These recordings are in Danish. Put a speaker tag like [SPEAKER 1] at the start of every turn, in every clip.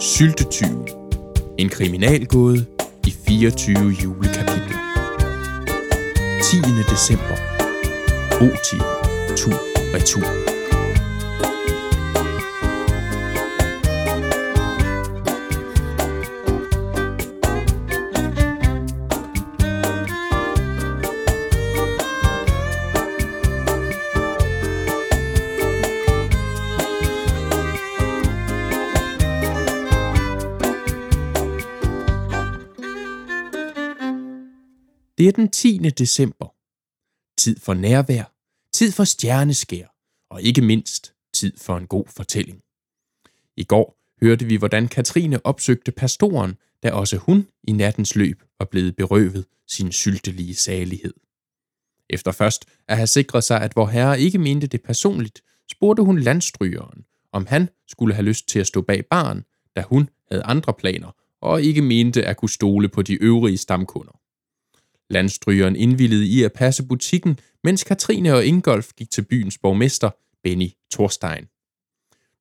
[SPEAKER 1] Syltetyven. En kriminalgåde i 24 julekapitler. 10. december. Otiv. Tur retur. Det er den 10. december. Tid for nærvær, tid for stjerneskær, og ikke mindst tid for en god fortælling. I går hørte vi, hvordan Katrine opsøgte pastoren, da også hun i nattens løb var blevet berøvet sin syltelige salighed. Efter først at have sikret sig, at vor herre ikke mente det personligt, spurgte hun landstrygeren, om han skulle have lyst til at stå bag barn, da hun havde andre planer og ikke mente at kunne stole på de øvrige stamkunder. Landstrygeren indvillede i at passe butikken, mens Katrine og Ingolf gik til byens borgmester, Benny Thorstein.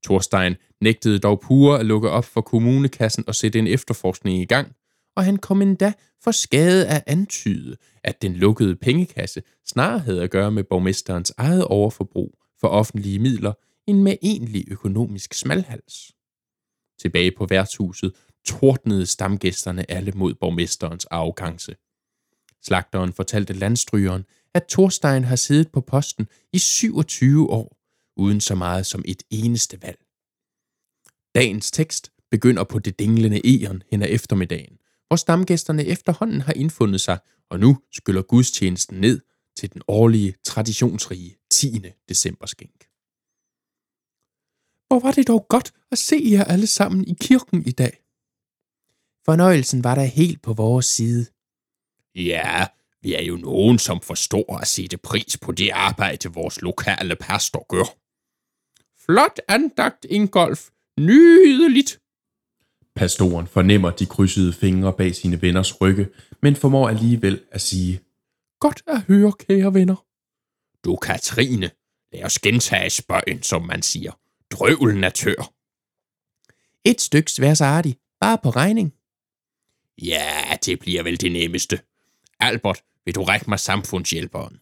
[SPEAKER 1] Thorstein nægtede dog pure at lukke op for kommunekassen og sætte en efterforskning i gang, og han kom endda for skade at antyde, at den lukkede pengekasse snarere havde at gøre med borgmesterens eget overforbrug for offentlige midler, end med egentlig økonomisk smalhals. Tilbage på værtshuset tordnede stamgæsterne alle mod borgmesterens arrogance. Slagteren fortalte landstrygeren, at Thorstein har siddet på posten i 27 år, uden så meget som et eneste valg. Dagens tekst begynder på det dinglende egen hen ad eftermiddagen, hvor stamgæsterne efterhånden har indfundet sig, og nu skyller gudstjenesten ned til den årlige, traditionsrige 10. decemberskænk. Hvor var det dog godt at se jer alle sammen i kirken i dag. Fornøjelsen var da helt på vores side,
[SPEAKER 2] Ja, vi er jo nogen, som forstår at sætte pris på det arbejde, vores lokale pastor gør.
[SPEAKER 1] Flot andagt, Ingolf. Nydeligt. Pastoren fornemmer de krydsede fingre bag sine venners rygge, men formår alligevel at sige, Godt at høre, kære venner.
[SPEAKER 2] Du, Katrine, lad os gentage spøjen, som man siger. Drøvlen er tør.
[SPEAKER 1] Et stykke sværsartig, bare på regning.
[SPEAKER 2] Ja, det bliver vel det nemmeste, Albert, vil du række mig samfundshjælperen?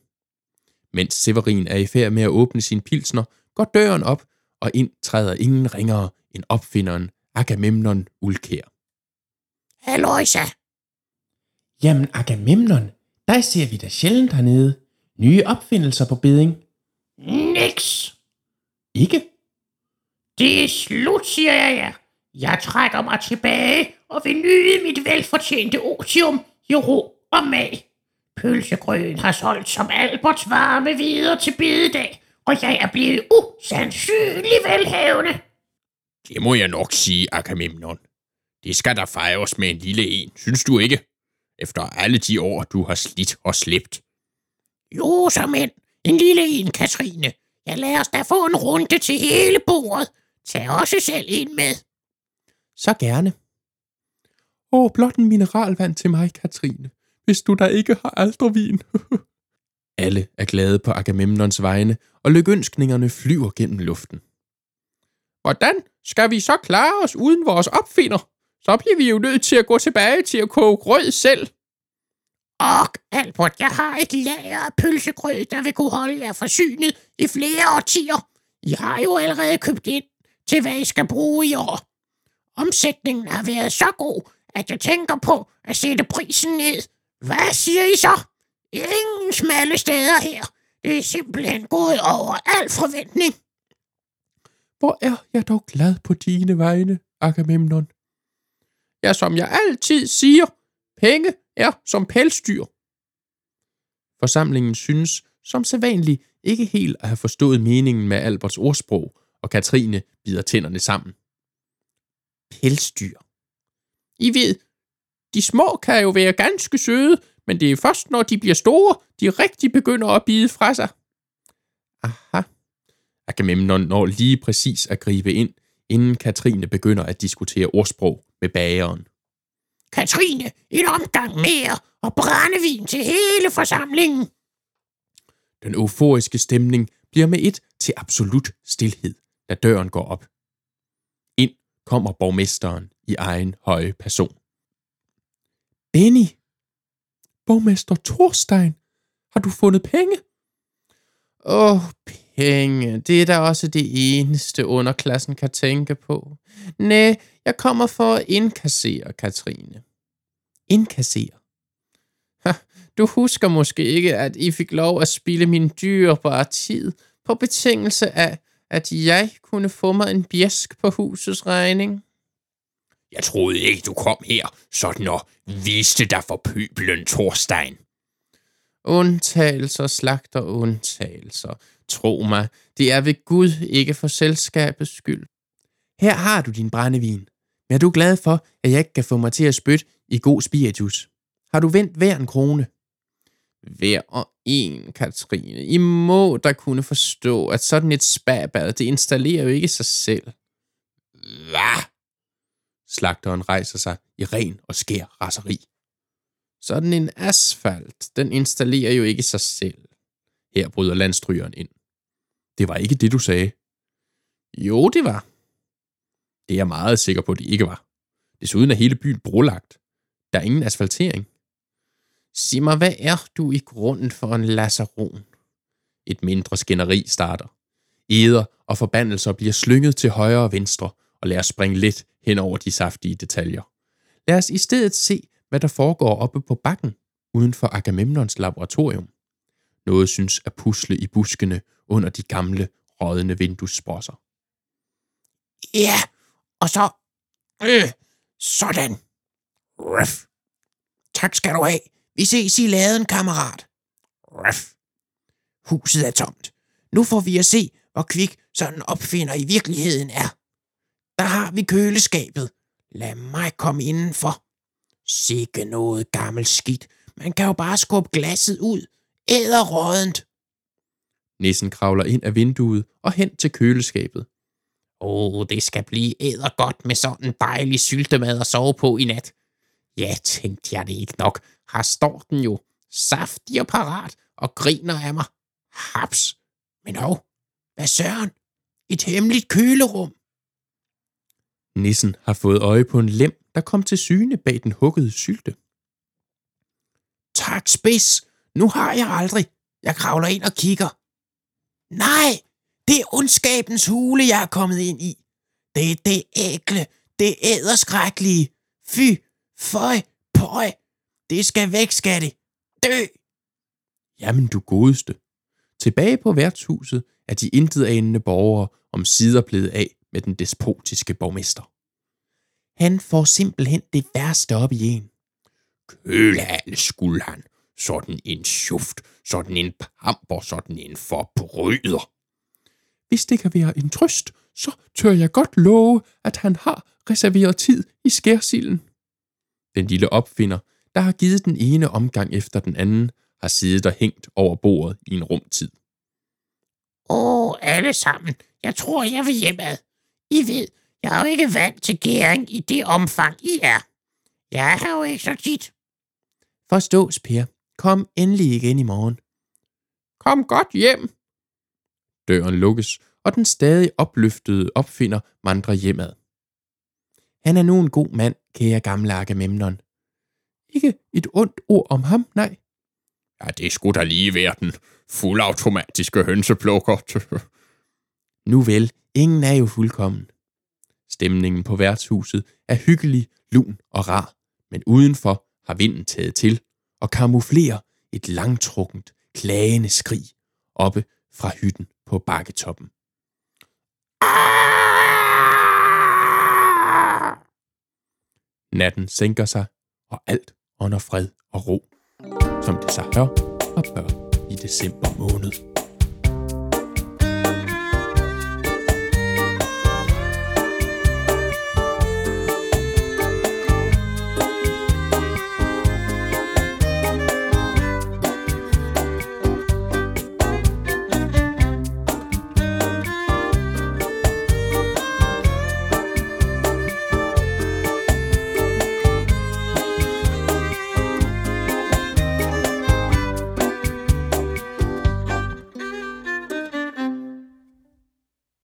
[SPEAKER 1] Mens Severin er i færd med at åbne sin pilsner, går døren op, og ind træder ingen ringere end opfinderen Agamemnon Ulkær.
[SPEAKER 3] Halløjsa!
[SPEAKER 4] Jamen, Agamemnon, der ser vi da sjældent hernede. Nye opfindelser på beding.
[SPEAKER 3] Niks!
[SPEAKER 4] Ikke?
[SPEAKER 3] Det er slut, siger jeg jer. Jeg trækker mig tilbage og vil nyde mit velfortjente otium i ro og mag. Pølsegrøden har solgt som Alberts varme videre til bededag, og jeg er blevet usandsynlig velhavende.
[SPEAKER 2] Det må jeg nok sige, Agamemnon. Det skal der fejres med en lille en, synes du ikke? Efter alle de år, du har slidt og slæbt.
[SPEAKER 3] Jo, så mænd. En lille en, Katrine. Jeg lader os da få en runde til hele bordet. Tag også selv en med.
[SPEAKER 1] Så gerne. Åh, blot en mineralvand til mig, Katrine hvis du da ikke har aldrevin. Alle er glade på Agamemnons vegne, og lykønskningerne flyver gennem luften. Hvordan skal vi så klare os uden vores opfinder? Så bliver vi jo nødt til at gå tilbage til at koge grød selv.
[SPEAKER 3] Og Albert, jeg har et lager af pølsegrød, der vil kunne holde jer forsynet i flere årtier. I har jo allerede købt ind til, hvad I skal bruge i år. Omsætningen har været så god, at jeg tænker på at sætte prisen ned hvad siger I så? Ingen smalle steder her. Det er simpelthen gået over al forventning.
[SPEAKER 1] Hvor er jeg dog glad på dine vegne, Agamemnon. Ja, som jeg altid siger, penge er som pelsdyr. Forsamlingen synes, som sædvanligt, ikke helt at have forstået meningen med Alberts ordsprog, og Katrine bider tænderne sammen. Pelsdyr. I ved, de små kan jo være ganske søde, men det er først, når de bliver store, de rigtig begynder at bide fra sig. Aha. Agamemnon når lige præcis at gribe ind, inden Katrine begynder at diskutere ordsprog med bageren.
[SPEAKER 3] Katrine, en omgang mere, og brændevin til hele forsamlingen.
[SPEAKER 1] Den euforiske stemning bliver med et til absolut stillhed, da døren går op kommer borgmesteren i egen høje person. Benny, borgmester Thorstein, har du fundet penge? Åh, oh, penge. Det er da også det eneste underklassen kan tænke på. Næh, jeg kommer for at indkassere, Katrine. Indkassere? Ha, du husker måske ikke, at I fik lov at spille min dyrebare tid på betingelse af, at jeg kunne få mig en bjæsk på husets regning.
[SPEAKER 2] Jeg troede ikke, du kom her, sådan og viste dig for pøbelen, Thorstein.
[SPEAKER 1] Undtagelser slagter undtagelser. Tro mig, det er ved Gud ikke for selskabets skyld. Her har du din brændevin. Men er du glad for, at jeg ikke kan få mig til at spytte i god spiritus? Har du vendt hver en krone? Hver og en, Katrine. I må da kunne forstå, at sådan et spabad, det installerer jo ikke sig selv.
[SPEAKER 2] Hvad?
[SPEAKER 1] Slagteren rejser sig i ren og skær raseri. Sådan en asfalt, den installerer jo ikke sig selv. Her bryder landstrygeren ind. Det var ikke det, du sagde. Jo, det var. Det er jeg meget sikker på, det ikke var. Desuden er hele byen brolagt. Der er ingen asfaltering. Sig mig, hvad er du i grunden for en lasaron? Et mindre skænderi starter. Eder og forbandelser bliver slynget til højre og venstre, og lader springe lidt hen over de saftige detaljer. Lad os i stedet se, hvad der foregår oppe på bakken, uden for Agamemnons laboratorium. Noget synes at pusle i buskene under de gamle, rådne vinduessprosser.
[SPEAKER 3] Ja, og så... Øh, sådan. Ruff. Tak skal du have. Vi ses i laden, kammerat. Ruff. Huset er tomt. Nu får vi at se, hvor kvik sådan opfinder i virkeligheden er. Der har vi køleskabet. Lad mig komme indenfor. Sikke noget gammelt skidt. Man kan jo bare skubbe glasset ud. Æder rådent.
[SPEAKER 1] Nissen kravler ind af vinduet og hen til køleskabet.
[SPEAKER 3] Åh, oh, det skal blive æder godt med sådan en dejlig syltemad at sove på i nat. Ja, tænkte jeg det ikke nok. Her står den jo, saftig og parat, og griner af mig. Haps. Men hov, hvad søren? Et hemmeligt kølerum.
[SPEAKER 1] Nissen har fået øje på en lem, der kom til syne bag den huggede sylte.
[SPEAKER 3] Tak, spids. Nu har jeg aldrig. Jeg kravler ind og kigger. Nej, det er ondskabens hule, jeg er kommet ind i. Det er det ækle, det æderskrækkelige. Fy, føj, pøj. Det skal væk, skal det. Dø!
[SPEAKER 1] Jamen du godeste. Tilbage på værtshuset er de intetanende borgere om sider blevet af med den despotiske borgmester. Han får simpelthen det værste op i en.
[SPEAKER 2] Kølhal skulle han. Sådan en sjuft, sådan en pamper, sådan en forbryder.
[SPEAKER 1] Hvis det kan være en trøst, så tør jeg godt love, at han har reserveret tid i skærsilden. Den lille opfinder, der har givet den ene omgang efter den anden, har siddet og hængt over bordet i en rumtid.
[SPEAKER 3] Åh, alle sammen. Jeg tror, jeg vil hjemad. I ved, jeg er jo ikke vant til gæring i det omfang, I er. Jeg er jo ikke så tit.
[SPEAKER 1] Forstås, Per. Kom endelig igen i morgen. Kom godt hjem. Døren lukkes, og den stadig opløftede opfinder vandrer hjemad. Han er nu en god mand, kære gamle Agamemnon. Ikke et ondt ord om ham, nej.
[SPEAKER 2] Ja, det skulle da lige være den fuldautomatiske hønseplukker
[SPEAKER 1] nu vel, ingen er jo fuldkommen. Stemningen på værtshuset er hyggelig, lun og rar, men udenfor har vinden taget til og kamuflerer et langtrukkent, klagende skrig oppe fra hytten på bakketoppen. Natten sænker sig, og alt under fred og ro, som det sig hør og bør i december måned.